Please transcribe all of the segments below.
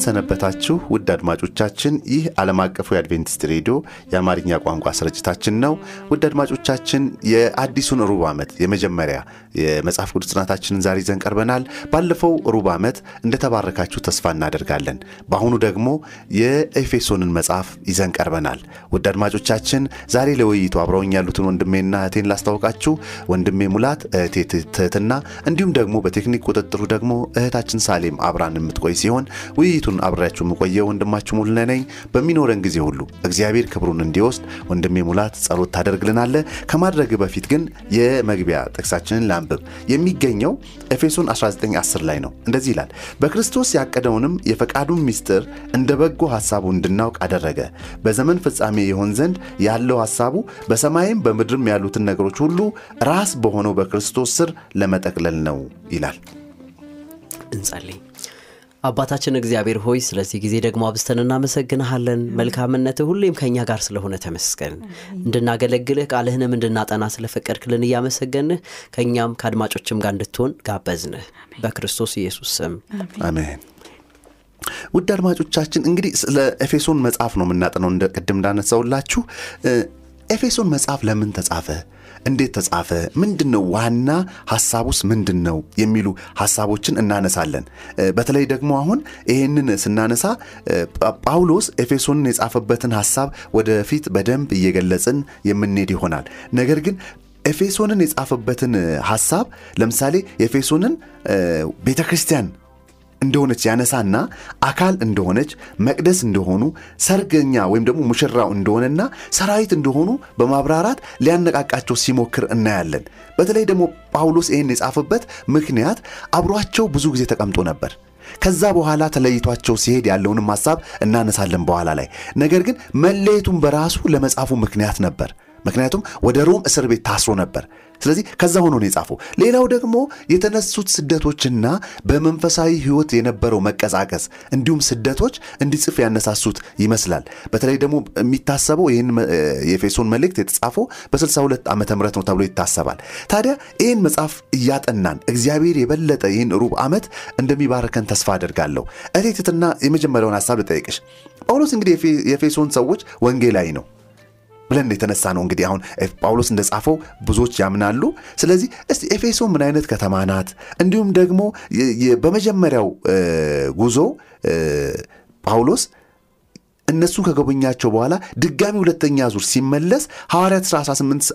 እንደምን ሰነበታችሁ ውድ አድማጮቻችን። ይህ ዓለም አቀፉ የአድቬንቲስት ሬዲዮ የአማርኛ ቋንቋ ስርጭታችን ነው። ውድ አድማጮቻችን የአዲሱን ሩብ ዓመት የመጀመሪያ የመጽሐፍ ቅዱስ ጥናታችንን ዛሬ ይዘን ቀርበናል። ባለፈው ሩብ ዓመት እንደተባረካችሁ ተስፋ እናደርጋለን። በአሁኑ ደግሞ የኤፌሶንን መጽሐፍ ይዘን ቀርበናል። ውድ አድማጮቻችን ዛሬ ለውይይቱ አብረውኝ ያሉትን ወንድሜና እህቴን ላስታውቃችሁ። ወንድሜ ሙላት፣ እህቴ ትህትና እንዲሁም ደግሞ በቴክኒክ ቁጥጥሩ ደግሞ እህታችን ሳሌም አብራን የምትቆይ ሲሆን ውይይቱን አብሬያችሁ የምቆየው ወንድማችሁ ሙሉነ ነኝ። በሚኖረን ጊዜ ሁሉ እግዚአብሔር ክብሩን እንዲወስድ ወንድሜ ሙላት ጸሎት ታደርግልናለ። ከማድረግ በፊት ግን የመግቢያ ጥቅሳችንን ላንብብ። የሚገኘው ኤፌሶን 1910 ላይ ነው። እንደዚህ ይላል፣ በክርስቶስ ያቀደውንም የፈቃዱን ምስጢር እንደ በጎ ሐሳቡ እንድናውቅ አደረገ። በዘመን ፍጻሜ ይሆን ዘንድ ያለው ሐሳቡ በሰማይም በምድርም ያሉትን ነገሮች ሁሉ ራስ በሆነው በክርስቶስ ስር ለመጠቅለል ነው ይላል። እንጸልይ። አባታችን እግዚአብሔር ሆይ ስለዚህ ጊዜ ደግሞ አብዝተን እናመሰግንሃለን። መልካምነትህ ሁሌም ከእኛ ጋር ስለሆነ ተመስገን። እንድናገለግልህ ቃልህንም እንድናጠና ስለፈቀድክልን እያመሰገንህ ከእኛም ከአድማጮችም ጋር እንድትሆን ጋበዝንህ በክርስቶስ ኢየሱስ ስም አሜን። ውድ አድማጮቻችን እንግዲህ ስለ ኤፌሶን መጽሐፍ ነው የምናጠነው። እንደ ቅድም እንዳነሳውላችሁ ኤፌሶን መጽሐፍ ለምን ተጻፈ? እንዴት ተጻፈ? ምንድን ነው ዋና ሐሳቡስ ምንድን ነው? የሚሉ ሐሳቦችን እናነሳለን። በተለይ ደግሞ አሁን ይህንን ስናነሳ ጳውሎስ ኤፌሶንን የጻፈበትን ሐሳብ ወደፊት በደንብ እየገለጽን የምንሄድ ይሆናል። ነገር ግን ኤፌሶንን የጻፈበትን ሐሳብ ለምሳሌ የኤፌሶንን ቤተ ክርስቲያን እንደሆነች ያነሳና አካል እንደሆነች መቅደስ እንደሆኑ ሰርገኛ ወይም ደግሞ ሙሽራው እንደሆነና ሰራዊት እንደሆኑ በማብራራት ሊያነቃቃቸው ሲሞክር እናያለን። በተለይ ደግሞ ጳውሎስ ይህን የጻፈበት ምክንያት አብሯቸው ብዙ ጊዜ ተቀምጦ ነበር። ከዛ በኋላ ተለይቷቸው ሲሄድ ያለውንም ሐሳብ እናነሳለን በኋላ ላይ። ነገር ግን መለየቱን በራሱ ለመጻፉ ምክንያት ነበር። ምክንያቱም ወደ ሮም እስር ቤት ታስሮ ነበር። ስለዚህ ከዛ ሆኖ ነው የጻፈው። ሌላው ደግሞ የተነሱት ስደቶችና በመንፈሳዊ ሕይወት የነበረው መቀዛቀዝ እንዲሁም ስደቶች እንዲጽፍ ያነሳሱት ይመስላል። በተለይ ደግሞ የሚታሰበው ይህን የኤፌሶን መልእክት የተጻፈው በ62 ዓመተ ምህረት ነው ተብሎ ይታሰባል። ታዲያ ይህን መጽሐፍ እያጠናን እግዚአብሔር የበለጠ ይህን ሩብ ዓመት እንደሚባረከን ተስፋ አደርጋለሁ። እቴትትና የመጀመሪያውን ሀሳብ ልጠይቅሽ። ጳውሎስ እንግዲህ የኤፌሶን ሰዎች ወንጌላዊ ነው ብለን የተነሳ ነው እንግዲህ አሁን ጳውሎስ እንደጻፈው ብዙዎች ያምናሉ። ስለዚህ እስቲ ኤፌሶን ምን አይነት ከተማ ናት? እንዲሁም ደግሞ በመጀመሪው ጉዞ ጳውሎስ እነሱን ከጎበኛቸው በኋላ ድጋሚ ሁለተኛ ዙር ሲመለስ ሐዋርያት ሥራ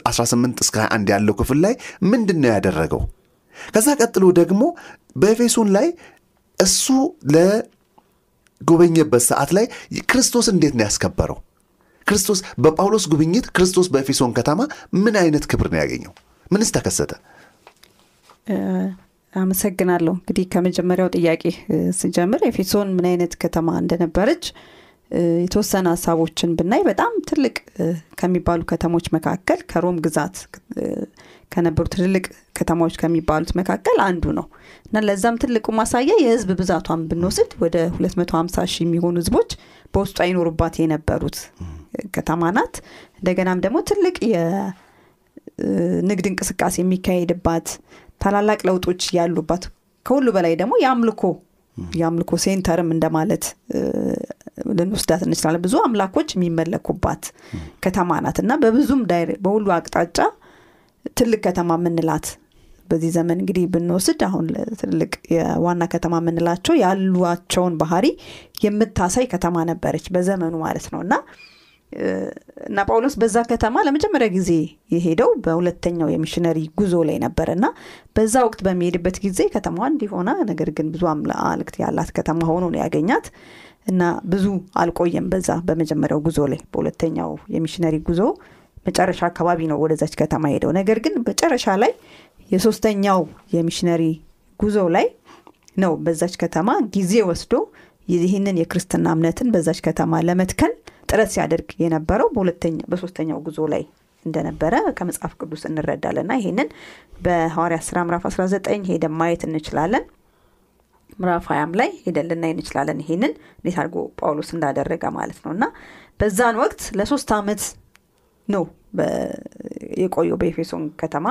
18 እስከ 21 ያለው ክፍል ላይ ምንድን ነው ያደረገው? ከዛ ቀጥሎ ደግሞ በኤፌሶን ላይ እሱ ለጎበኘበት ሰዓት ላይ ክርስቶስ እንዴት ነው ያስከበረው? ክርስቶስ በጳውሎስ ጉብኝት ክርስቶስ በኤፌሶን ከተማ ምን አይነት ክብር ነው ያገኘው? ምንስ ተከሰተ? አመሰግናለሁ። እንግዲህ ከመጀመሪያው ጥያቄ ስጀምር ኤፌሶን ምን አይነት ከተማ እንደነበረች የተወሰነ ሀሳቦችን ብናይ በጣም ትልቅ ከሚባሉ ከተሞች መካከል ከሮም ግዛት ከነበሩ ትልልቅ ከተማዎች ከሚባሉት መካከል አንዱ ነው እና ለዛም ትልቁ ማሳያ የህዝብ ብዛቷን ብንወስድ ወደ 250 ሺህ የሚሆኑ ህዝቦች በውስጧ ይኖሩባት የነበሩት ከተማ ናት። እንደገናም ደግሞ ትልቅ የንግድ እንቅስቃሴ የሚካሄድባት ታላላቅ ለውጦች ያሉባት ከሁሉ በላይ ደግሞ የአምልኮ የአምልኮ ሴንተርም እንደማለት ልንወስዳት እንችላለን። ብዙ አምላኮች የሚመለኩባት ከተማ ናት እና በብዙም በሁሉ አቅጣጫ ትልቅ ከተማ የምንላት በዚህ ዘመን እንግዲህ ብንወስድ አሁን ትልቅ የዋና ከተማ የምንላቸው ያሏቸውን ባህሪ የምታሳይ ከተማ ነበረች በዘመኑ ማለት ነው። እና እና ጳውሎስ በዛ ከተማ ለመጀመሪያ ጊዜ የሄደው በሁለተኛው የሚሽነሪ ጉዞ ላይ ነበር። እና በዛ ወቅት በሚሄድበት ጊዜ ከተማዋ እንዲሆና ነገር ግን ብዙ አማልክት ያላት ከተማ ሆኖ ነው ያገኛት። እና ብዙ አልቆየም በዛ በመጀመሪያው ጉዞ ላይ በሁለተኛው የሚሽነሪ ጉዞ መጨረሻ አካባቢ ነው ወደዛች ከተማ ሄደው ነገር ግን መጨረሻ ላይ የሶስተኛው የሚሽነሪ ጉዞ ላይ ነው በዛች ከተማ ጊዜ ወስዶ ይህንን የክርስትና እምነትን በዛች ከተማ ለመትከል ጥረት ሲያደርግ የነበረው በሶስተኛው ጉዞ ላይ እንደነበረ ከመጽሐፍ ቅዱስ እንረዳለን ና ይህንን በሐዋርያ ስራ ምዕራፍ 19 ሄደን ማየት እንችላለን። ምዕራፍ ሀያም ላይ ሄደን ልናይ እንችላለን ይሄንን እንዴት አድርጎ ጳውሎስ እንዳደረገ ማለት ነው። እና በዛን ወቅት ለሶስት ዓመት ነው የቆየው በኤፌሶን ከተማ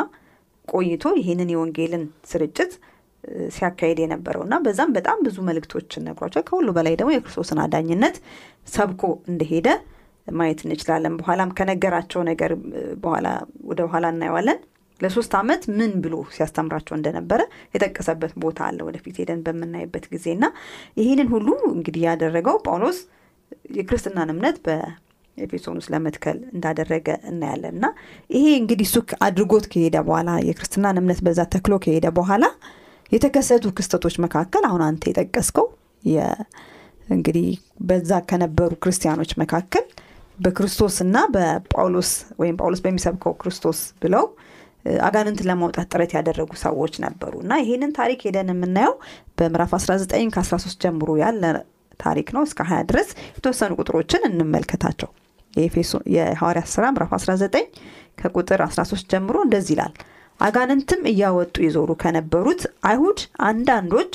ቆይቶ ይህንን የወንጌልን ስርጭት ሲያካሄድ የነበረው እና በዛም በጣም ብዙ መልእክቶችን ነግሯቸዋል ከሁሉ በላይ ደግሞ የክርስቶስን አዳኝነት ሰብኮ እንደሄደ ማየት እንችላለን። በኋላም ከነገራቸው ነገር በኋላ ወደ በኋላ እናየዋለን። ለሶስት ዓመት ምን ብሎ ሲያስተምራቸው እንደነበረ የጠቀሰበት ቦታ አለ ወደፊት ሄደን በምናይበት ጊዜ እና ይህንን ሁሉ እንግዲህ ያደረገው ጳውሎስ የክርስትናን እምነት በኤፌሶን ውስጥ ለመትከል እንዳደረገ እናያለን። እና ይሄ እንግዲህ እሱ አድርጎት ከሄደ በኋላ የክርስትናን እምነት በዛ ተክሎ ከሄደ በኋላ የተከሰቱ ክስተቶች መካከል አሁን አንተ የጠቀስከው እንግዲህ በዛ ከነበሩ ክርስቲያኖች መካከል በክርስቶስና በጳውሎስ ወይም ጳውሎስ በሚሰብከው ክርስቶስ ብለው አጋንንትን ለማውጣት ጥረት ያደረጉ ሰዎች ነበሩ። እና ይህንን ታሪክ ሄደን የምናየው በምዕራፍ 19 ከ13 ጀምሮ ያለ ታሪክ ነው። እስከ 20 ድረስ የተወሰኑ ቁጥሮችን እንመልከታቸው የሐዋርያ ስራ ምዕራፍ 19 ከቁጥር 13 ጀምሮ እንደዚህ ይላል። አጋንንትም እያወጡ ይዞሩ ከነበሩት አይሁድ አንዳንዶች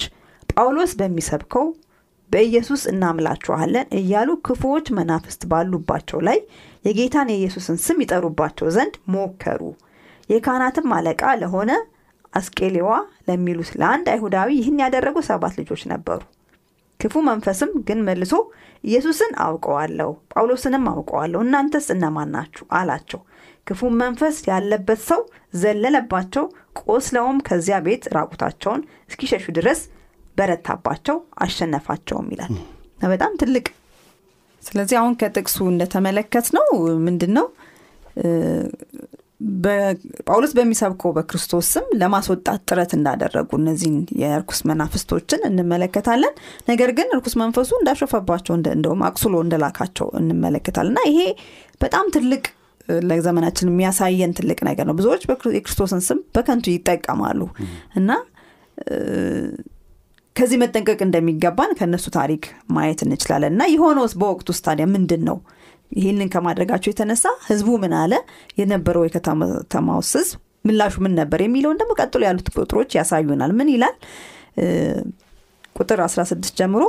ጳውሎስ በሚሰብከው በኢየሱስ እናምላችኋለን እያሉ ክፉዎች መናፍስት ባሉባቸው ላይ የጌታን የኢየሱስን ስም ይጠሩባቸው ዘንድ ሞከሩ። የካህናትም አለቃ ለሆነ አስቄሌዋ ለሚሉት ለአንድ አይሁዳዊ ይህን ያደረጉ ሰባት ልጆች ነበሩ። ክፉ መንፈስም ግን መልሶ ኢየሱስን አውቀዋለሁ ጳውሎስንም አውቀዋለሁ እናንተስ እነማን ናችሁ? አላቸው። ክፉ መንፈስ ያለበት ሰው ዘለለባቸው ቆስለውም ከዚያ ቤት ራቁታቸውን እስኪሸሹ ድረስ በረታባቸው አሸነፋቸውም ይላል። በጣም ትልቅ ስለዚህ አሁን ከጥቅሱ እንደተመለከት ነው ምንድን ነው ጳውሎስ በሚሰብከው በክርስቶስ ስም ለማስወጣት ጥረት እንዳደረጉ እነዚህን የእርኩስ መናፍስቶችን እንመለከታለን። ነገር ግን እርኩስ መንፈሱ እንዳሾፈባቸው እንደውም አቁስሎ እንደላካቸው እንመለከታለን። እና ይሄ በጣም ትልቅ ለዘመናችን የሚያሳየን ትልቅ ነገር ነው። ብዙዎች የክርስቶስን ስም በከንቱ ይጠቀማሉ። እና ከዚህ መጠንቀቅ እንደሚገባን ከእነሱ ታሪክ ማየት እንችላለን። እና የሆነውስ በወቅቱ ታዲያ ምንድን ነው ይህንን ከማድረጋቸው የተነሳ ህዝቡ ምን አለ? የነበረው የከተማ ህዝብ ምላሹ ምን ነበር የሚለውን ደግሞ ቀጥሎ ያሉት ቁጥሮች ያሳዩናል። ምን ይላል? ቁጥር 16 ጀምሮ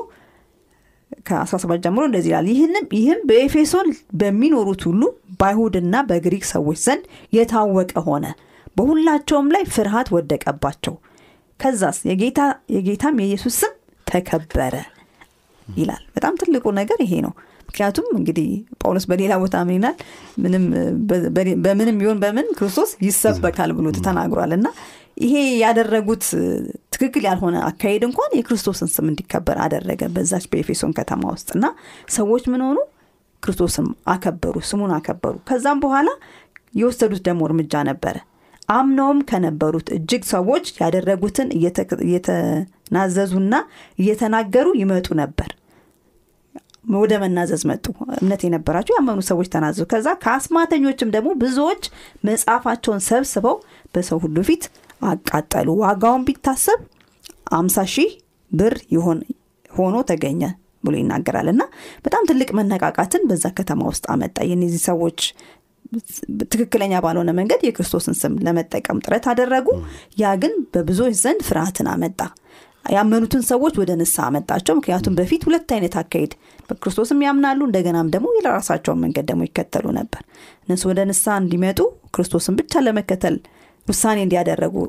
ከ17 ጀምሮ እንደዚህ ይላል። ይህንም ይህም በኤፌሶን በሚኖሩት ሁሉ በአይሁድና በግሪክ ሰዎች ዘንድ የታወቀ ሆነ። በሁላቸውም ላይ ፍርሃት ወደቀባቸው። ከዛስ የጌታ የጌታም የኢየሱስ ስም ተከበረ ይላል። በጣም ትልቁ ነገር ይሄ ነው ምክንያቱም እንግዲህ ጳውሎስ በሌላ ቦታ ምን ይላል? በምንም ቢሆን በምን ክርስቶስ ይሰበካል ብሎ ተናግሯል። እና ይሄ ያደረጉት ትክክል ያልሆነ አካሄድ እንኳን የክርስቶስን ስም እንዲከበር አደረገ በዛች በኤፌሶን ከተማ ውስጥ። እና ሰዎች ምን ሆኑ? ክርስቶስን አከበሩ ስሙን አከበሩ። ከዛም በኋላ የወሰዱት ደግሞ እርምጃ ነበረ። አምነውም ከነበሩት እጅግ ሰዎች ያደረጉትን እየተናዘዙና እየተናገሩ ይመጡ ነበር ወደ መናዘዝ መጡ እምነት የነበራቸው ያመኑ ሰዎች ተናዘዙ ከዛ ከአስማተኞችም ደግሞ ብዙዎች መጽሐፋቸውን ሰብስበው በሰው ሁሉ ፊት አቃጠሉ። ዋጋውን ቢታሰብ አምሳ ሺህ ብር ሆኖ ተገኘ ብሎ ይናገራል። እና በጣም ትልቅ መነቃቃትን በዛ ከተማ ውስጥ አመጣ። የነዚህ ሰዎች ትክክለኛ ባልሆነ መንገድ የክርስቶስን ስም ለመጠቀም ጥረት አደረጉ። ያ ግን በብዙዎች ዘንድ ፍርሃትን አመጣ ያመኑትን ሰዎች ወደ ንሳ አመጣቸው። ምክንያቱም በፊት ሁለት አይነት አካሄድ በክርስቶስም ያምናሉ እንደገናም ደግሞ የራሳቸውን መንገድ ደግሞ ይከተሉ ነበር። እነሱ ወደ ንሳ እንዲመጡ ክርስቶስን ብቻ ለመከተል ውሳኔ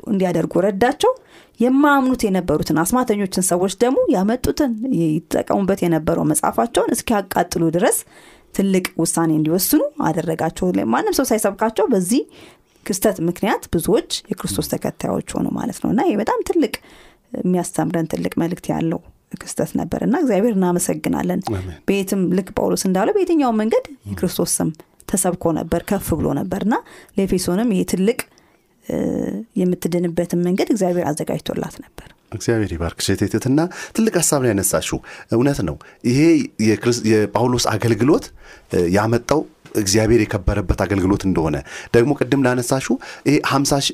እንዲያደርጉ ረዳቸው። የማያምኑት የነበሩትን አስማተኞችን ሰዎች ደግሞ ያመጡትን ይጠቀሙበት የነበረው መጽሐፋቸውን እስኪያቃጥሉ ድረስ ትልቅ ውሳኔ እንዲወስኑ አደረጋቸው። ማንም ሰው ሳይሰብካቸው በዚህ ክስተት ምክንያት ብዙዎች የክርስቶስ ተከታዮች ሆኑ ማለት ነው። እና ይህ በጣም ትልቅ የሚያስተምረን ትልቅ መልእክት ያለው ክስተት ነበር እና እግዚአብሔር እናመሰግናለን። ቤትም ልክ ጳውሎስ እንዳለው በየትኛው መንገድ የክርስቶስ ስም ተሰብኮ ነበር ከፍ ብሎ ነበር እና ለኤፌሶንም ይሄ ትልቅ የምትድንበትን መንገድ እግዚአብሔር አዘጋጅቶላት ነበር። እግዚአብሔር ይባርክ። ሴቴትትና ትልቅ ሀሳብ ላይ ያነሳሽው። እውነት ነው። ይሄ የጳውሎስ አገልግሎት ያመጣው እግዚአብሔር የከበረበት አገልግሎት እንደሆነ ደግሞ ቅድም ላነሳሽው ይሄ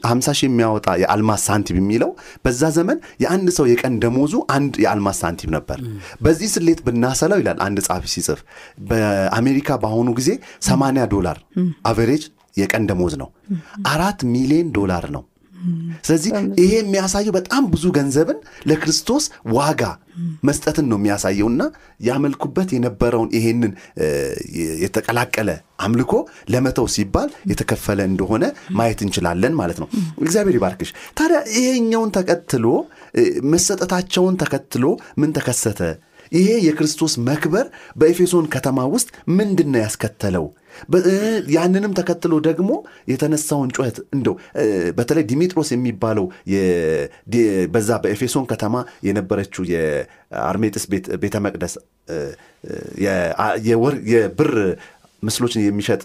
ሀምሳ ሺህ የሚያወጣ የአልማዝ ሳንቲም የሚለው በዛ ዘመን የአንድ ሰው የቀን ደሞዙ አንድ የአልማዝ ሳንቲም ነበር። በዚህ ስሌት ብናሰለው ይላል አንድ ጸሐፊ ሲጽፍ በአሜሪካ በአሁኑ ጊዜ 80 ዶላር average የቀን ደሞዝ ነው። አራት ሚሊዮን ዶላር ነው። ስለዚህ ይሄ የሚያሳየው በጣም ብዙ ገንዘብን ለክርስቶስ ዋጋ መስጠትን ነው የሚያሳየውና ያመልኩበት የነበረውን ይሄንን የተቀላቀለ አምልኮ ለመተው ሲባል የተከፈለ እንደሆነ ማየት እንችላለን ማለት ነው። እግዚአብሔር ይባርክሽ። ታዲያ ይሄኛውን ተከትሎ መሰጠታቸውን ተከትሎ ምን ተከሰተ? ይሄ የክርስቶስ መክበር በኤፌሶን ከተማ ውስጥ ምንድን ነው ያስከተለው? ያንንም ተከትሎ ደግሞ የተነሳውን ጩኸት እንደው በተለይ ዲሜጥሮስ የሚባለው በዛ በኤፌሶን ከተማ የነበረችው የአርሜጥስ ቤተ መቅደስ የብር ምስሎችን የሚሸጥ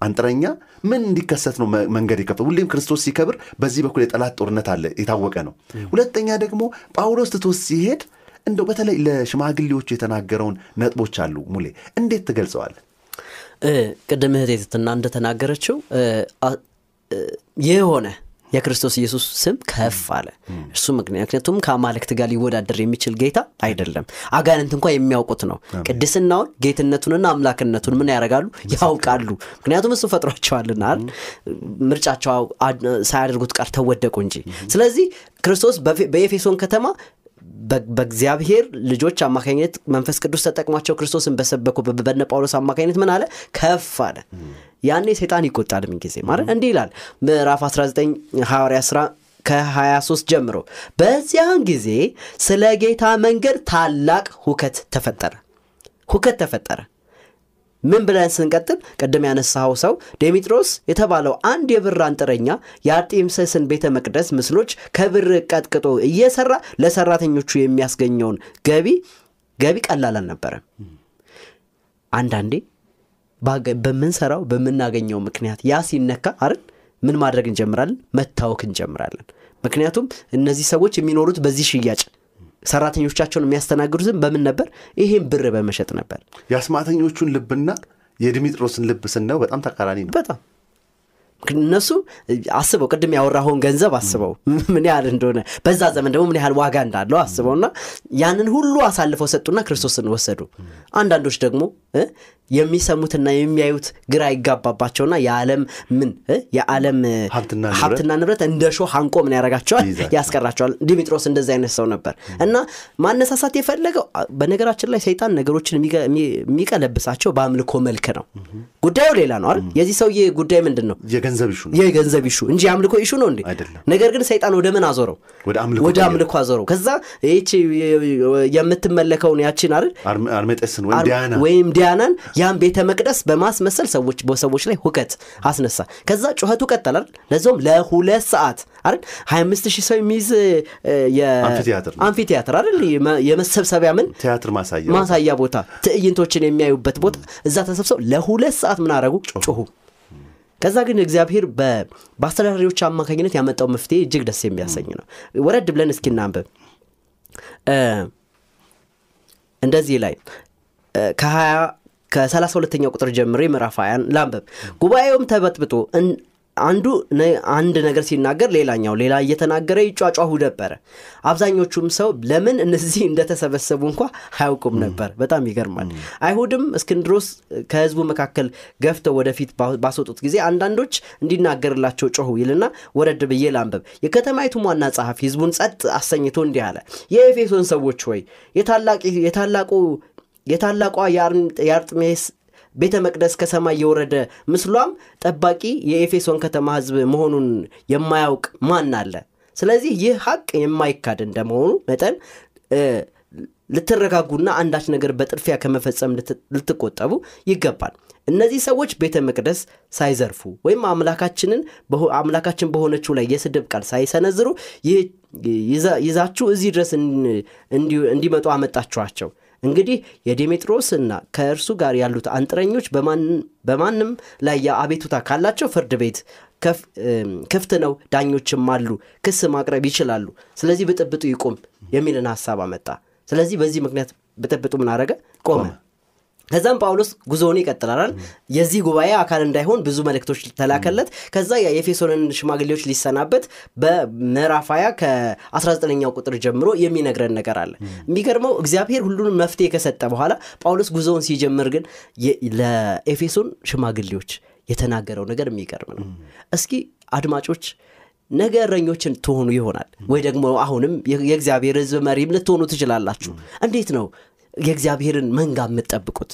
አንጥረኛ ምን እንዲከሰት ነው መንገድ የከፈተ? ሁሌም ክርስቶስ ሲከብር በዚህ በኩል የጠላት ጦርነት አለ፣ የታወቀ ነው። ሁለተኛ ደግሞ ጳውሎስ ትቶስ ሲሄድ እንደው በተለይ ለሽማግሌዎቹ የተናገረውን ነጥቦች አሉ። ሙሌ እንዴት ትገልጸዋል? ቅድም እህቴ ትትና እንደተናገረችው የሆነ የክርስቶስ ኢየሱስ ስም ከፍ አለ። እርሱ ምክንያቱም ከአማልክት ጋር ሊወዳደር የሚችል ጌታ አይደለም። አጋንንት እንኳ የሚያውቁት ነው። ቅድስናውን ጌትነቱንና አምላክነቱን ምን ያደርጋሉ? ያውቃሉ። ምክንያቱም እሱ ፈጥሯቸዋልና ምርጫቸው ሳያደርጉት ቀርተው ወደቁ እንጂ። ስለዚህ ክርስቶስ በኤፌሶን ከተማ በእግዚአብሔር ልጆች አማካኝነት መንፈስ ቅዱስ ተጠቅሟቸው ክርስቶስን በሰበኩ በነ ጳውሎስ አማካኝነት ምን አለ? ከፍ አለ። ያኔ ሰይጣን ይቆጣል። ምን ጊዜ ማለት እንዲህ ይላል ምዕራፍ 19 ሐዋርያ ሥራ ከ23 ጀምሮ በዚያን ጊዜ ስለ ጌታ መንገድ ታላቅ ሁከት ተፈጠረ። ሁከት ተፈጠረ። ምን ብለን ስንቀጥል ቅድም ያነሳው ሰው ዴሜጥሮስ የተባለው አንድ የብር አንጥረኛ የአርጤምሰስን ቤተ መቅደስ ምስሎች ከብር ቀጥቅጦ እየሰራ ለሰራተኞቹ የሚያስገኘውን ገቢ ገቢ ቀላል አልነበረም። አንዳንዴ በምንሰራው በምናገኘው ምክንያት ያ ሲነካ አይደል ምን ማድረግ እንጀምራለን? መታወክ እንጀምራለን። ምክንያቱም እነዚህ ሰዎች የሚኖሩት በዚህ ሽያጭ ሰራተኞቻቸውን የሚያስተናግዱትም በምን ነበር? ይሄን ብር በመሸጥ ነበር። የአስማተኞቹን ልብና የዲሜጥሮስን ልብ ስናየው በጣም ተቃራኒ ነው። በጣም እነሱ አስበው ቅድም ያወራኸውን ገንዘብ አስበው ምን ያህል እንደሆነ በዛ ዘመን ደግሞ ምን ያህል ዋጋ እንዳለው አስበውና ያንን ሁሉ አሳልፈው ሰጡና ክርስቶስን ወሰዱ። አንዳንዶች ደግሞ የሚሰሙትና የሚያዩት ግራ ይጋባባቸውና የዓለም ምን የዓለም ሀብትና ንብረት እንደ ሾህ አንቆ ምን ያደርጋቸዋል? ያስቀራቸዋል። ዲሜጥሮስ እንደዚህ አይነት ሰው ነበር እና ማነሳሳት የፈለገው በነገራችን ላይ ሰይጣን ነገሮችን የሚቀለብሳቸው በአምልኮ መልክ ነው። ጉዳዩ ሌላ ነው አይደል? የዚህ ሰውዬ ጉዳይ ምንድን ነው? የገንዘብ issue issue እንጂ የአምልኮ issue ነው እንዴ? ነገር ግን ሰይጣን ወደ ምን አዞረው? ወደ አምልኮ አዞረው። ከዛ ይቺ የምትመለከውን ያችን አይደል ወይም ዲያናን ያን ቤተ መቅደስ በማስመሰል ሰዎች በሰዎች ላይ ሁከት አስነሳ። ከዛ ጩኸቱ ቀጠላል። ለዛውም ለሁለት ሰዓት አይደል 25 ሺህ ሰው የሚይዝ አምፊቲያትር አይደል የመሰብሰቢያ ምን ቲያትር ማሳያ ማሳያ ቦታ ትዕይንቶችን የሚያዩበት ቦታ እዛ ተሰብሰው ለሁለት ሰዓት ምን አረጉ? ጮሁ። ከዛ ግን እግዚአብሔር በአስተዳዳሪዎች አማካኝነት ያመጣው መፍትሄ እጅግ ደስ የሚያሰኝ ነው። ወረድ ብለን እስኪ እናንብብ። እንደዚህ ላይ ከሀያ ከሰላሳ ሁለተኛው ቁጥር ጀምሬ ምዕራፍ ሀያን ላንበብ። ጉባኤውም ተበጥብጦ አንዱ አንድ ነገር ሲናገር ሌላኛው ሌላ እየተናገረ ይጯጯሁ ነበረ። አብዛኞቹም ሰው ለምን እነዚህ እንደተሰበሰቡ እንኳ አያውቁም ነበር። በጣም ይገርማል። አይሁድም እስክንድሮስ ከህዝቡ መካከል ገፍተው ወደፊት ባስወጡት ጊዜ አንዳንዶች እንዲናገርላቸው ጮሁ ይልና ወረድ ብዬ ላንበብ። የከተማይቱም ዋና ጸሐፊ ህዝቡን ጸጥ አሰኝቶ እንዲህ አለ። የኤፌሶን ሰዎች ሆይ የታላቁ የታላቋ የአርጥሜስ ቤተ መቅደስ ከሰማይ የወረደ ምስሏም ጠባቂ የኤፌሶን ከተማ ህዝብ መሆኑን የማያውቅ ማን አለ? ስለዚህ ይህ ሀቅ የማይካድ እንደመሆኑ መጠን ልትረጋጉና አንዳች ነገር በጥድፊያ ከመፈጸም ልትቆጠቡ ይገባል። እነዚህ ሰዎች ቤተ መቅደስ ሳይዘርፉ ወይም አምላካችንን አምላካችን በሆነችው ላይ የስድብ ቃል ሳይሰነዝሩ ይዛችሁ እዚህ ድረስ እንዲመጡ አመጣችኋቸው። እንግዲህ የዴሜጥሮስና ከእርሱ ጋር ያሉት አንጥረኞች በማንም ላይ የአቤቱታ ካላቸው ፍርድ ቤት ክፍት ነው፣ ዳኞችም አሉ፣ ክስ ማቅረብ ይችላሉ። ስለዚህ ብጥብጡ ይቁም የሚልን ሀሳብ አመጣ። ስለዚህ በዚህ ምክንያት ብጥብጡ ምን አረገ? ቆመ። ከዛም ጳውሎስ ጉዞውን ይቀጥላል። የዚህ ጉባኤ አካል እንዳይሆን ብዙ መልእክቶች ተላከለት። ከዛ የኤፌሶንን ሽማግሌዎች ሊሰናበት በምዕራፍ 20 ከ19ኛው ቁጥር ጀምሮ የሚነግረን ነገር አለ። የሚገርመው እግዚአብሔር ሁሉንም መፍትሄ ከሰጠ በኋላ ጳውሎስ ጉዞውን ሲጀምር ግን ለኤፌሶን ሽማግሌዎች የተናገረው ነገር የሚገርም ነው። እስኪ አድማጮች ነገ እረኞችን ትሆኑ ይሆናል ወይ ደግሞ አሁንም የእግዚአብሔር ህዝብ መሪም ልትሆኑ ትችላላችሁ። እንዴት ነው የእግዚአብሔርን መንጋ የምትጠብቁት።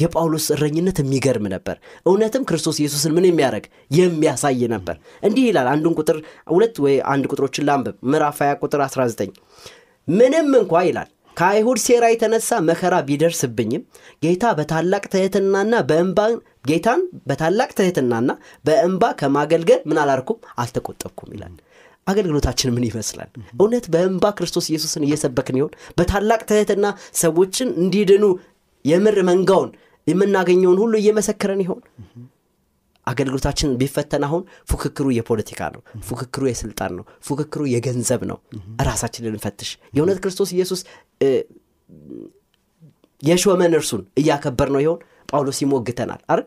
የጳውሎስ እረኝነት የሚገርም ነበር። እውነትም ክርስቶስ ኢየሱስን ምን የሚያደርግ? የሚያሳይ ነበር። እንዲህ ይላል አንዱን ቁጥር ሁለት ወይ አንድ ቁጥሮችን ላንብብ። ምዕራፍ 20 ቁጥር 19 ምንም እንኳ ይላል ከአይሁድ ሴራ የተነሳ መከራ ቢደርስብኝም ጌታ በታላቅ ትህትናና በእንባ ጌታን በታላቅ ትህትናና በእንባ ከማገልገል ምን አላርኩም አልተቆጠብኩም ይላል አገልግሎታችን ምን ይመስላል? እውነት በእንባ ክርስቶስ ኢየሱስን እየሰበክን ይሆን? በታላቅ ትህትና ሰዎችን እንዲድኑ የምር መንጋውን የምናገኘውን ሁሉ እየመሰከረን ይሆን? አገልግሎታችን ቢፈተን አሁን ፉክክሩ የፖለቲካ ነው ፉክክሩ የስልጣን ነው ፉክክሩ የገንዘብ ነው። ራሳችንን እንፈትሽ የእውነት ክርስቶስ ኢየሱስ የሾመን እርሱን እያከበር ነው ይሆን? ጳውሎስ ይሞግተናል። አይደል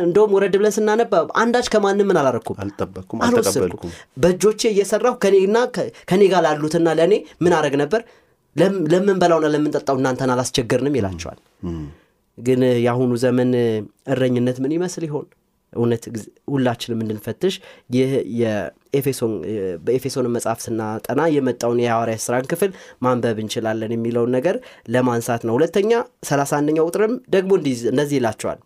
እንደውም ወረድ ብለን ስናነባ አንዳች ከማንም ምን አላረኩም? አልጠበቅኩም አልወሰድኩም በእጆቼ እየሰራሁ ከኔና ከኔ ጋር ላሉትና ለእኔ ምን አረግ ነበር? ለም- ለምንበላውና ለምንጠጣው እናንተን አላስቸገርንም ይላቸዋል። ግን የአሁኑ ዘመን እረኝነት ምን ይመስል ይሆን? እውነት ሁላችንም እንድንፈትሽ ይህ በኤፌሶን መጽሐፍ ስናጠና የመጣውን የሐዋርያ ስራን ክፍል ማንበብ እንችላለን የሚለውን ነገር ለማንሳት ነው። ሁለተኛ 31ኛው ቁጥርም ደግሞ እንደዚህ ይላቸዋል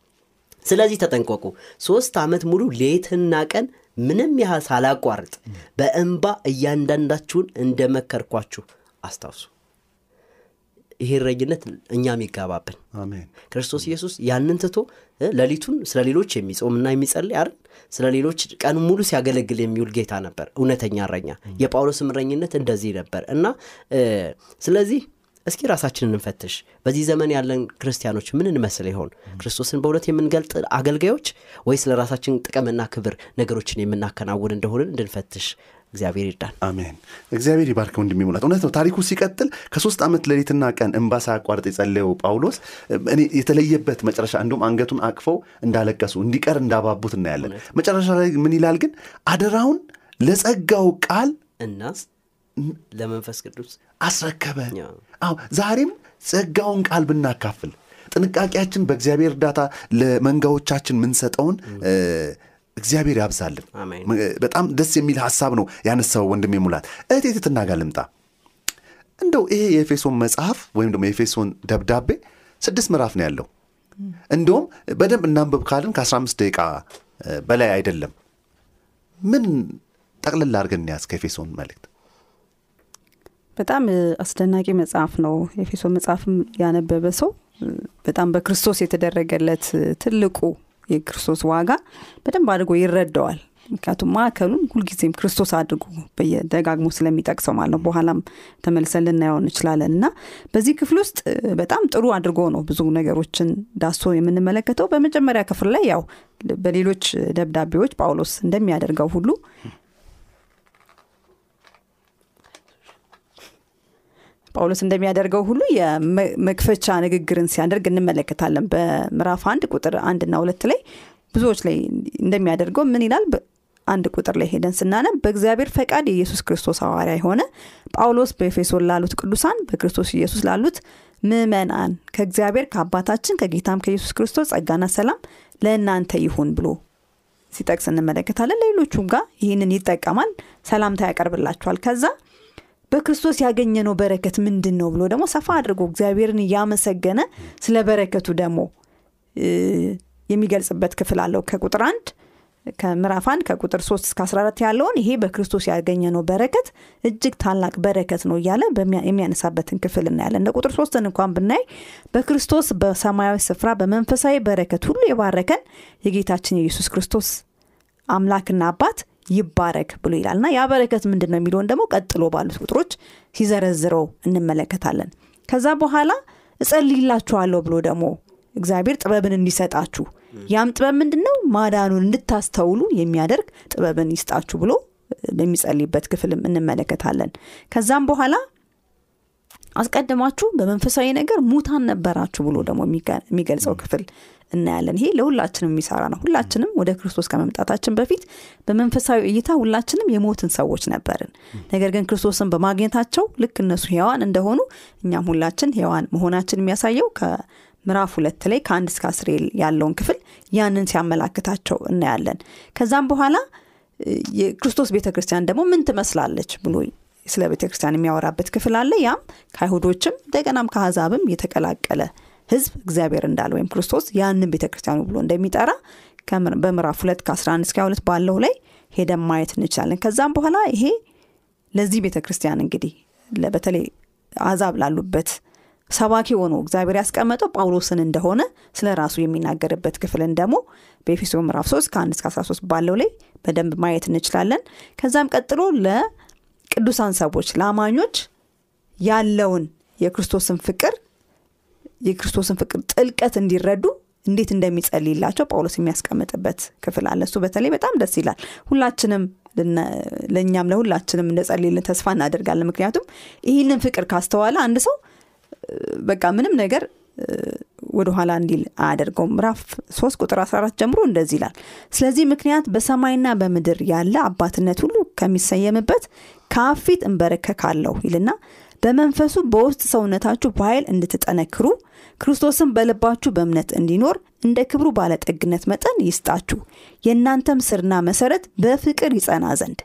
ስለዚህ ተጠንቀቁ። ሶስት ዓመት ሙሉ ሌትና ቀን ምንም ያህል ሳላቋርጥ በእንባ እያንዳንዳችሁን እንደመከርኳችሁ አስታውሱ። ይሄ እረኝነት እኛም ይጋባብን። ክርስቶስ ኢየሱስ ያንን ትቶ ሌሊቱን ስለ ሌሎች የሚጾምና የሚጸልይ አይደል? ስለ ሌሎች ቀን ሙሉ ሲያገለግል የሚውል ጌታ ነበር። እውነተኛ እረኛ። የጳውሎስም እረኝነት እንደዚህ ነበር። እና ስለዚህ እስኪ ራሳችንን እንፈትሽ። በዚህ ዘመን ያለን ክርስቲያኖች ምን እንመስል ይሆን? ክርስቶስን በእውነት የምንገልጥ አገልጋዮች ወይስ ለራሳችን ጥቅምና ክብር ነገሮችን የምናከናውን እንደሆንን እንድንፈትሽ? እግዚአብሔር ይርዳን። አሜን። እግዚአብሔር ይባርክ ወንድሜ ሙላት። እውነት ነው። ታሪኩ ሲቀጥል ከሶስት ዓመት ሌሊትና ቀን እንባ ሳያቋርጥ የጸለየው ጳውሎስ እኔ የተለየበት መጨረሻ እንዲሁም አንገቱን አቅፈው እንዳለቀሱ እንዲቀር እንዳባቡት እናያለን። መጨረሻ ላይ ምን ይላል ግን? አደራውን ለጸጋው ቃል እናስ ለመንፈስ ቅዱስ አስረከበ አዎ ዛሬም ጸጋውን ቃል ብናካፍል ጥንቃቄያችን በእግዚአብሔር እርዳታ ለመንጋዎቻችን ምንሰጠውን እግዚአብሔር ያብዛልን። በጣም ደስ የሚል ሀሳብ ነው ያነሳው ወንድሜ ሙላት። እህቴ ትትና ጋር ልምጣ። እንደው ይሄ የኤፌሶን መጽሐፍ ወይም ደግሞ የኤፌሶን ደብዳቤ ስድስት ምዕራፍ ነው ያለው። እንደውም በደንብ እናንብብ ካልን ከ15 ደቂቃ በላይ አይደለም። ምን ጠቅልል አድርገን እንያዝ ከኤፌሶን መልእክት በጣም አስደናቂ መጽሐፍ ነው። የኤፌሶ መጽሐፍም ያነበበ ሰው በጣም በክርስቶስ የተደረገለት ትልቁ የክርስቶስ ዋጋ በደንብ አድርጎ ይረዳዋል። ምክንያቱም ማዕከሉን ሁልጊዜም ክርስቶስ አድርጎ በየደጋግሞ ስለሚጠቅሰው ማለት ነው። በኋላም ተመልሰን ልናየው እንችላለን። እና በዚህ ክፍል ውስጥ በጣም ጥሩ አድርጎ ነው ብዙ ነገሮችን ዳሶ የምንመለከተው። በመጀመሪያ ክፍል ላይ ያው በሌሎች ደብዳቤዎች ጳውሎስ እንደሚያደርገው ሁሉ ጳውሎስ እንደሚያደርገው ሁሉ የመክፈቻ ንግግርን ሲያደርግ እንመለከታለን። በምዕራፍ አንድ ቁጥር አንድና ሁለት ላይ ብዙዎች ላይ እንደሚያደርገው ምን ይላል? አንድ ቁጥር ላይ ሄደን ስናነብ በእግዚአብሔር ፈቃድ የኢየሱስ ክርስቶስ ሐዋርያ የሆነ ጳውሎስ በኤፌሶን ላሉት ቅዱሳን በክርስቶስ ኢየሱስ ላሉት ምእመናን ከእግዚአብሔር ከአባታችን ከጌታም ከኢየሱስ ክርስቶስ ጸጋና ሰላም ለእናንተ ይሁን ብሎ ሲጠቅስ እንመለከታለን። ሌሎቹም ጋር ይህንን ይጠቀማል። ሰላምታ ያቀርብላቸዋል ከዛ በክርስቶስ ያገኘነው በረከት ምንድን ነው ብሎ ደግሞ ሰፋ አድርጎ እግዚአብሔርን እያመሰገነ ስለ በረከቱ ደግሞ የሚገልጽበት ክፍል አለው። ከቁጥር አንድ ከምዕራፍ አንድ ከቁጥር 3 እስከ 14 ያለውን ይሄ በክርስቶስ ያገኘነው በረከት እጅግ ታላቅ በረከት ነው እያለ የሚያነሳበትን ክፍል እናያለን። እንደ ቁጥር ሶስትን እንኳን ብናይ በክርስቶስ በሰማያዊ ስፍራ በመንፈሳዊ በረከት ሁሉ የባረከን የጌታችን የኢየሱስ ክርስቶስ አምላክና አባት ይባረክ ብሎ ይላል። እና ያ በረከት ምንድን ነው የሚለውን ደግሞ ቀጥሎ ባሉት ቁጥሮች ሲዘረዝረው እንመለከታለን። ከዛ በኋላ እጸልይላችኋለሁ ብሎ ደግሞ እግዚአብሔር ጥበብን እንዲሰጣችሁ ያም ጥበብ ምንድን ነው ማዳኑን እንድታስተውሉ የሚያደርግ ጥበብን ይስጣችሁ ብሎ በሚጸልይበት ክፍልም እንመለከታለን። ከዛም በኋላ አስቀድማችሁ በመንፈሳዊ ነገር ሙታን ነበራችሁ ብሎ ደግሞ የሚገልጸው ክፍል እናያለን። ይሄ ለሁላችንም የሚሰራ ነው። ሁላችንም ወደ ክርስቶስ ከመምጣታችን በፊት በመንፈሳዊ እይታ ሁላችንም የሞትን ሰዎች ነበርን። ነገር ግን ክርስቶስን በማግኘታቸው ልክ እነሱ ሔዋን እንደሆኑ እኛም ሁላችን ሔዋን መሆናችን የሚያሳየው ከምዕራፍ ሁለት ላይ ከአንድ እስከ አስር ያለውን ክፍል ያንን ሲያመላክታቸው እናያለን። ከዛም በኋላ የክርስቶስ ቤተ ክርስቲያን ደግሞ ምን ትመስላለች ብሎ ስለ ቤተ ክርስቲያን የሚያወራበት ክፍል አለ። ያም ከአይሁዶችም እንደገናም ከአሕዛብም የተቀላቀለ ህዝብ እግዚአብሔር እንዳለ ወይም ክርስቶስ ያንን ቤተ ክርስቲያኑ ብሎ እንደሚጠራ በምዕራፍ ሁለት ከ11 እስከ ሁለት ባለው ላይ ሄደን ማየት እንችላለን። ከዛም በኋላ ይሄ ለዚህ ቤተ ክርስቲያን እንግዲህ በተለይ አሕዛብ ላሉበት ሰባኪ ሆኖ እግዚአብሔር ያስቀመጠው ጳውሎስን እንደሆነ ስለ ራሱ የሚናገርበት ክፍልን ደግሞ በኤፌሶ ምዕራፍ 3 ከ1 እስከ 13 ባለው ላይ በደንብ ማየት እንችላለን። ከዛም ቀጥሎ ለቅዱሳን ሰዎች ለአማኞች ያለውን የክርስቶስን ፍቅር የክርስቶስን ፍቅር ጥልቀት እንዲረዱ እንዴት እንደሚጸልይላቸው ጳውሎስ የሚያስቀምጥበት ክፍል አለ። እሱ በተለይ በጣም ደስ ይላል። ሁላችንም ለእኛም ለሁላችንም እንደጸልይልን ተስፋ እናደርጋለን። ምክንያቱም ይህንን ፍቅር ካስተዋለ አንድ ሰው በቃ ምንም ነገር ወደኋላ እንዲል አያደርገውም። ምዕራፍ 3 ቁጥር 14 ጀምሮ እንደዚህ ይላል። ስለዚህ ምክንያት በሰማይና በምድር ያለ አባትነት ሁሉ ከሚሰየምበት ከአብ ፊት እንበረከካለሁ ይልና በመንፈሱ በውስጥ ሰውነታችሁ በኃይል እንድትጠነክሩ ክርስቶስን በልባችሁ በእምነት እንዲኖር እንደ ክብሩ ባለጠግነት መጠን ይስጣችሁ የእናንተም ስርና መሰረት በፍቅር ይጸና ዘንድ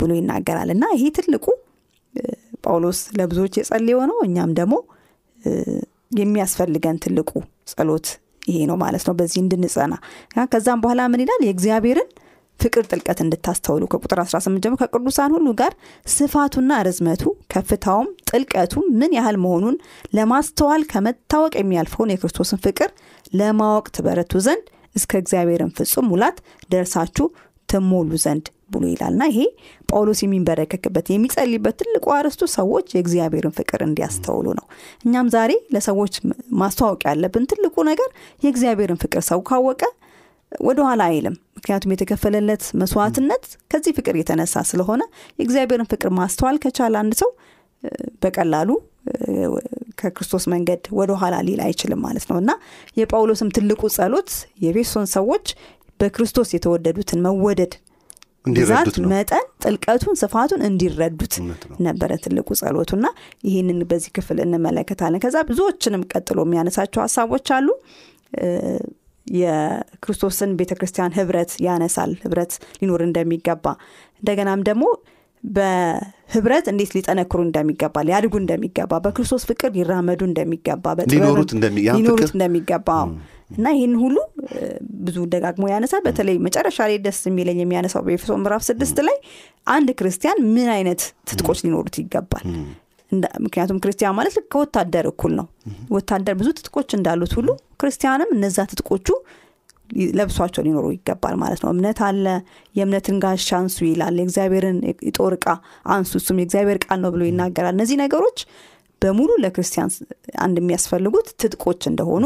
ብሎ ይናገራል እና ይሄ ትልቁ ጳውሎስ ለብዙዎች የጸለየው ነው። እኛም ደግሞ የሚያስፈልገን ትልቁ ጸሎት ይሄ ነው ማለት ነው። በዚህ እንድንጸና ከዛም በኋላ ምን ይላል? የእግዚአብሔርን ፍቅር ጥልቀት እንድታስተውሉ ከቁጥር 18 ጀምሮ ከቅዱሳን ሁሉ ጋር ስፋቱና ርዝመቱ ከፍታውም ጥልቀቱ ምን ያህል መሆኑን ለማስተዋል ከመታወቅ የሚያልፈውን የክርስቶስን ፍቅር ለማወቅ ትበረቱ ዘንድ እስከ እግዚአብሔርን ፍጹም ሙላት ደርሳችሁ ትሞሉ ዘንድ ብሎ ይላልና ይሄ ጳውሎስ የሚንበረከክበት የሚጸልይበት ትልቁ አርዕስቱ ሰዎች የእግዚአብሔርን ፍቅር እንዲያስተውሉ ነው። እኛም ዛሬ ለሰዎች ማስተዋወቅ ያለብን ትልቁ ነገር የእግዚአብሔርን ፍቅር ሰው ካወቀ ወደ ኋላ አይልም። ምክንያቱም የተከፈለለት መስዋዕትነት ከዚህ ፍቅር የተነሳ ስለሆነ የእግዚአብሔርን ፍቅር ማስተዋል ከቻለ አንድ ሰው በቀላሉ ከክርስቶስ መንገድ ወደ ኋላ ሊል አይችልም ማለት ነው እና የጳውሎስም ትልቁ ጸሎት የኤፌሶን ሰዎች በክርስቶስ የተወደዱትን መወደድ ብዛት መጠን ጥልቀቱን ስፋቱን እንዲረዱት ነበረ ትልቁ ጸሎቱና ይህንን በዚህ ክፍል እንመለከታለን። ከዛ ብዙዎችንም ቀጥሎ የሚያነሳቸው ሀሳቦች አሉ። የክርስቶስን ቤተ ክርስቲያን ህብረት ያነሳል። ህብረት ሊኖር እንደሚገባ እንደገናም ደግሞ በህብረት እንዴት ሊጠነክሩ እንደሚገባ ሊያድጉ እንደሚገባ በክርስቶስ ፍቅር ሊራመዱ እንደሚገባ ሊኖሩት እንደሚገባ እና ይህን ሁሉ ብዙ ደጋግሞ ያነሳል። በተለይ መጨረሻ ላይ ደስ የሚለኝ የሚያነሳው በኤፌሶ ምዕራፍ ስድስት ላይ አንድ ክርስቲያን ምን አይነት ትጥቆች ሊኖሩት ይገባል። ምክንያቱም ክርስቲያን ማለት ከወታደር እኩል ነው። ወታደር ብዙ ትጥቆች እንዳሉት ሁሉ ክርስቲያንም እነዛ ትጥቆቹ ለብሷቸው ሊኖሩ ይገባል ማለት ነው። እምነት አለ። የእምነትን ጋሻ አንሱ ይላል። የእግዚአብሔርን የጦር ዕቃ አንሱ፣ እሱም የእግዚአብሔር ቃል ነው ብሎ ይናገራል። እነዚህ ነገሮች በሙሉ ለክርስቲያን አንድ የሚያስፈልጉት ትጥቆች እንደሆኑ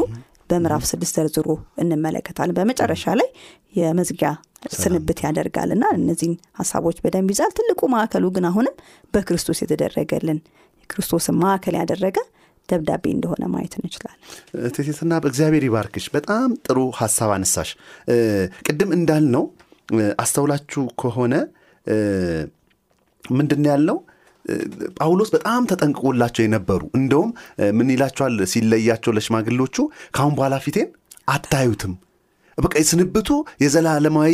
በምዕራፍ ስድስት ዘርዝሮ እንመለከታለን። በመጨረሻ ላይ የመዝጊያ ስንብት ያደርጋል እና እነዚህን ሀሳቦች በደንብ ይዛል። ትልቁ ማዕከሉ ግን አሁንም በክርስቶስ የተደረገልን ክርስቶስን ማዕከል ያደረገ ደብዳቤ እንደሆነ ማየት እንችላለን። ቴቴትና በእግዚአብሔር ይባርክሽ። በጣም ጥሩ ሀሳብ አነሳሽ። ቅድም እንዳልነው አስተውላችሁ ከሆነ ምንድን ያልነው ጳውሎስ በጣም ተጠንቅቆላቸው የነበሩ እንደውም ምን ይላቸዋል ሲለያቸው ለሽማግሌዎቹ ከአሁን በኋላ ፊቴን አታዩትም። በቃ ስንብቱ የዘላለማዊ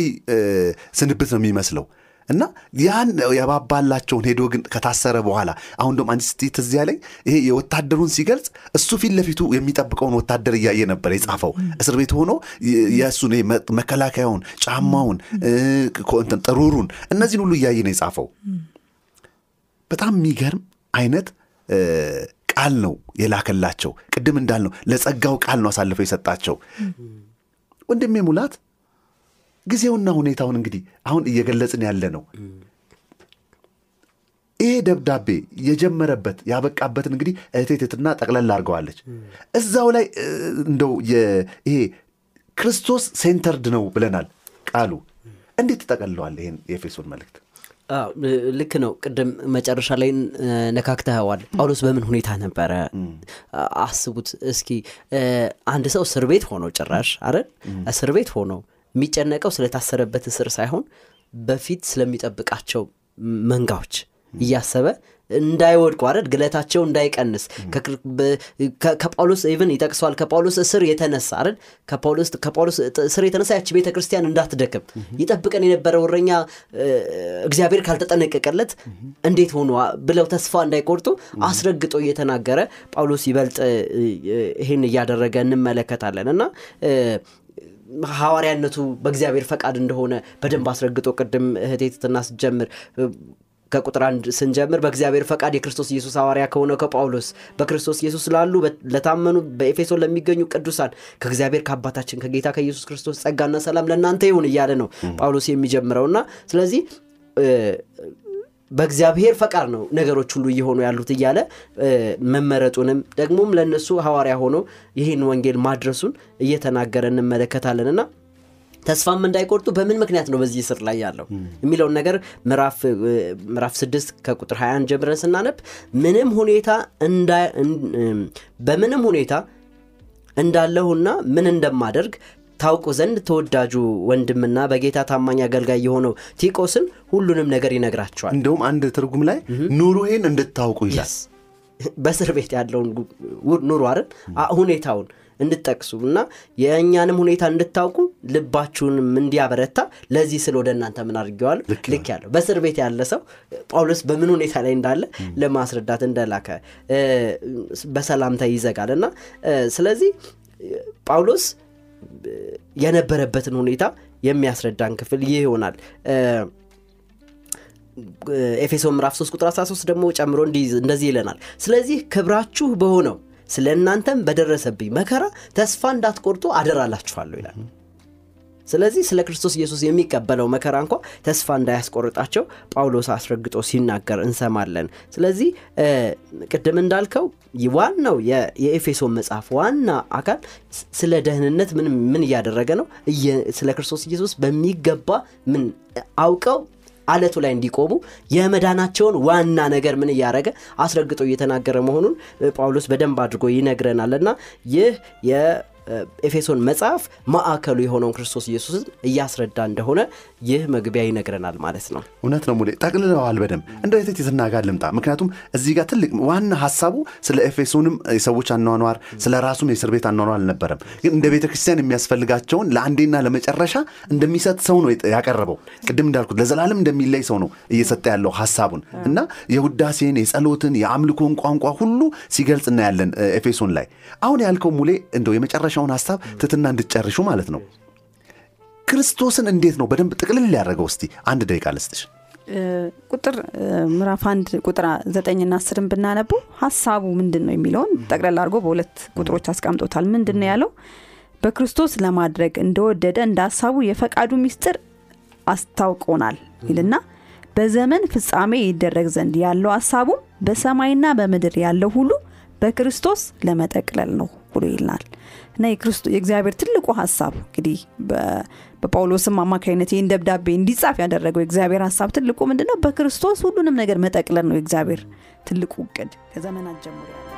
ስንብት ነው የሚመስለው እና ያን የባባላቸውን ሄዶ ግን ከታሰረ በኋላ አሁን ደሞ አንድ ስቲ ትዝ ያለኝ ይሄ የወታደሩን ሲገልጽ እሱ ፊት ለፊቱ የሚጠብቀውን ወታደር እያየ ነበር የጻፈው። እስር ቤት ሆኖ የእሱን መከላከያውን፣ ጫማውን፣ ጥሩሩን እነዚህን ሁሉ እያየ ነው የጻፈው። በጣም የሚገርም አይነት ቃል ነው የላከላቸው። ቅድም እንዳልነው ለጸጋው ቃል ነው አሳልፈው የሰጣቸው። ወንድሜ ሙላት ጊዜውና ሁኔታውን እንግዲህ አሁን እየገለጽን ያለ ነው። ይሄ ደብዳቤ የጀመረበት ያበቃበትን እንግዲህ እህቴትትና ጠቅለል አድርገዋለች። እዛው ላይ እንደው ይሄ ክርስቶስ centered ነው ብለናል ቃሉ። እንዴት ትጠቀልለዋል ይሄን የኤፌሶን መልእክት? ልክ ነው። ቅድም መጨረሻ ላይ ነካክተኸዋል። ጳውሎስ በምን ሁኔታ ነበረ? አስቡት እስኪ አንድ ሰው እስር ቤት ሆኖ ጭራሽ አይደል እስር ቤት ሆኖ የሚጨነቀው ስለታሰረበት እስር ሳይሆን በፊት ስለሚጠብቃቸው መንጋዎች እያሰበ እንዳይወድቁ አይደል? ግለታቸው እንዳይቀንስ ከጳውሎስ even ይጠቅሰዋል። ከጳውሎስ እስር የተነሳ አይደል? ከጳውሎስ እስር የተነሳ ያቺ ቤተ ክርስቲያን እንዳትደክም ይጠብቀን የነበረው እረኛ እ፣ እግዚአብሔር ካልተጠነቀቀለት እንዴት ሆኖ ብለው ተስፋ እንዳይቆርጡ አስረግጦ እየተናገረ ጳውሎስ ይበልጥ ይሄን እያደረገ እንመለከታለን። እና ሐዋርያነቱ በእግዚአብሔር ፈቃድ እንደሆነ በደንብ አስረግጦ ቅድም እህቴ ትትና ስትጀምር እ፣ ከቁጥር አንድ ስንጀምር በእግዚአብሔር ፈቃድ የክርስቶስ ኢየሱስ ሐዋርያ ከሆነው ከጳውሎስ በክርስቶስ ኢየሱስ ላሉ ለታመኑ በኤፌሶን ለሚገኙ ቅዱሳን ከእግዚአብሔር ከአባታችን ከጌታ ከኢየሱስ ክርስቶስ ጸጋና ሰላም ለእናንተ ይሁን እያለ ነው ጳውሎስ የሚጀምረውና ስለዚህ በእግዚአብሔር ፈቃድ ነው ነገሮች ሁሉ እየሆኑ ያሉት እያለ መመረጡንም ደግሞም ለእነሱ ሐዋርያ ሆኖ ይህን ወንጌል ማድረሱን እየተናገረ እንመለከታለን እና ተስፋም እንዳይቆርጡ በምን ምክንያት ነው በዚህ ስር ላይ ያለው? የሚለውን ነገር ምዕራፍ ስድስት ከቁጥር 21 ጀምረን ስናነብ ምንም ሁኔታ በምንም ሁኔታ እንዳለሁና ምን እንደማደርግ ታውቁ ዘንድ ተወዳጁ ወንድምና በጌታ ታማኝ አገልጋይ የሆነው ቲቆስን ሁሉንም ነገር ይነግራቸዋል። እንደውም አንድ ትርጉም ላይ ኑሮዬን እንድታውቁ ይላል። በእስር ቤት ያለውን ኑሮ አይደል? ሁኔታውን እንድጠቅሱ እና የእኛንም ሁኔታ እንድታውቁ ልባችሁንም እንዲያበረታ ለዚህ ስል ወደ እናንተ ምን አድርጌዋለሁ? ልክ ያለው በእስር ቤት ያለ ሰው ጳውሎስ በምን ሁኔታ ላይ እንዳለ ለማስረዳት እንደላከ በሰላምታ ይዘጋል እና ስለዚህ ጳውሎስ የነበረበትን ሁኔታ የሚያስረዳን ክፍል ይህ ይሆናል። እ፣ ኤፌሶን ምዕራፍ 3 ቁጥር 13 ደግሞ ጨምሮ እንደዚህ ይለናል። ስለዚህ ክብራችሁ በሆነው ስለ እናንተም በደረሰብኝ መከራ ተስፋ እንዳትቆርጡ አደራላችኋለሁ ይላል ስለዚህ ስለ ክርስቶስ ኢየሱስ የሚቀበለው መከራ እንኳ ተስፋ እንዳያስቆርጣቸው ጳውሎስ አስረግጦ ሲናገር እንሰማለን። ስለዚህ ቅድም እንዳልከው ዋናው የኤፌሶን መጽሐፍ ዋና አካል ስለ ደህንነት ምን እያደረገ ነው? ስለ ክርስቶስ ኢየሱስ በሚገባ ምን አውቀው አለቱ ላይ እንዲቆሙ የመዳናቸውን ዋና ነገር ምን እያደረገ አስረግጦ እየተናገረ መሆኑን ጳውሎስ በደንብ አድርጎ ይነግረናል። እና ይህ የኤፌሶን መጽሐፍ ማዕከሉ የሆነውን ክርስቶስ ኢየሱስን እያስረዳ እንደሆነ ይህ መግቢያ ይነግረናል ማለት ነው። እውነት ነው ሙሌ ጠቅልለዋል በደንብ። እንደው የት የትና ልምጣ። ምክንያቱም እዚህ ጋር ትልቅ ዋና ሀሳቡ ስለ ኤፌሶንም የሰዎች አኗኗር ስለ ራሱም የእስር ቤት አኗኗር አልነበረም። ግን እንደ ቤተ ክርስቲያን የሚያስፈልጋቸውን ለአንዴና ለመጨረሻ እንደሚሰጥ ሰው ነው ያቀረበው። ቅድም እንዳልኩት ለዘላለም እንደሚለይ ሰው ነው እየሰጠ ያለው ሀሳቡን እና የውዳሴን የጸሎትን የአምልኮን ቋንቋ ሁሉ ሲገልጽ እናያለን ኤፌሶን ላይ። አሁን ያልከው ሙሌ እንደው የመጨረሻውን ሀሳብ ትትና እንድትጨርሹ ማለት ነው። ክርስቶስን እንዴት ነው በደንብ ጥቅልል ያደረገው እስቲ አንድ ደቂቃ ልስጥሽ። ቁጥር ምዕራፍ አንድ ቁጥር ዘጠኝና አስርን ብናነቡ ሀሳቡ ምንድን ነው የሚለውን ጠቅለል አድርጎ በሁለት ቁጥሮች አስቀምጦታል። ምንድን ነው ያለው? በክርስቶስ ለማድረግ እንደወደደ እንደ ሀሳቡ የፈቃዱ ሚስጥር አስታውቆናል ይልና በዘመን ፍጻሜ ይደረግ ዘንድ ያለው ሀሳቡም በሰማይና በምድር ያለው ሁሉ በክርስቶስ ለመጠቅለል ነው ብሎ ይልናል እና የእግዚአብሔር ትልቁ ሀሳብ እንግዲህ በጳውሎስም አማካኝነት ይህን ደብዳቤ እንዲጻፍ ያደረገው የእግዚአብሔር ሀሳብ ትልቁ ምንድን ነው በክርስቶስ ሁሉንም ነገር መጠቅለል ነው የእግዚአብሔር ትልቁ እቅድ ከዘመናት ጀምሮ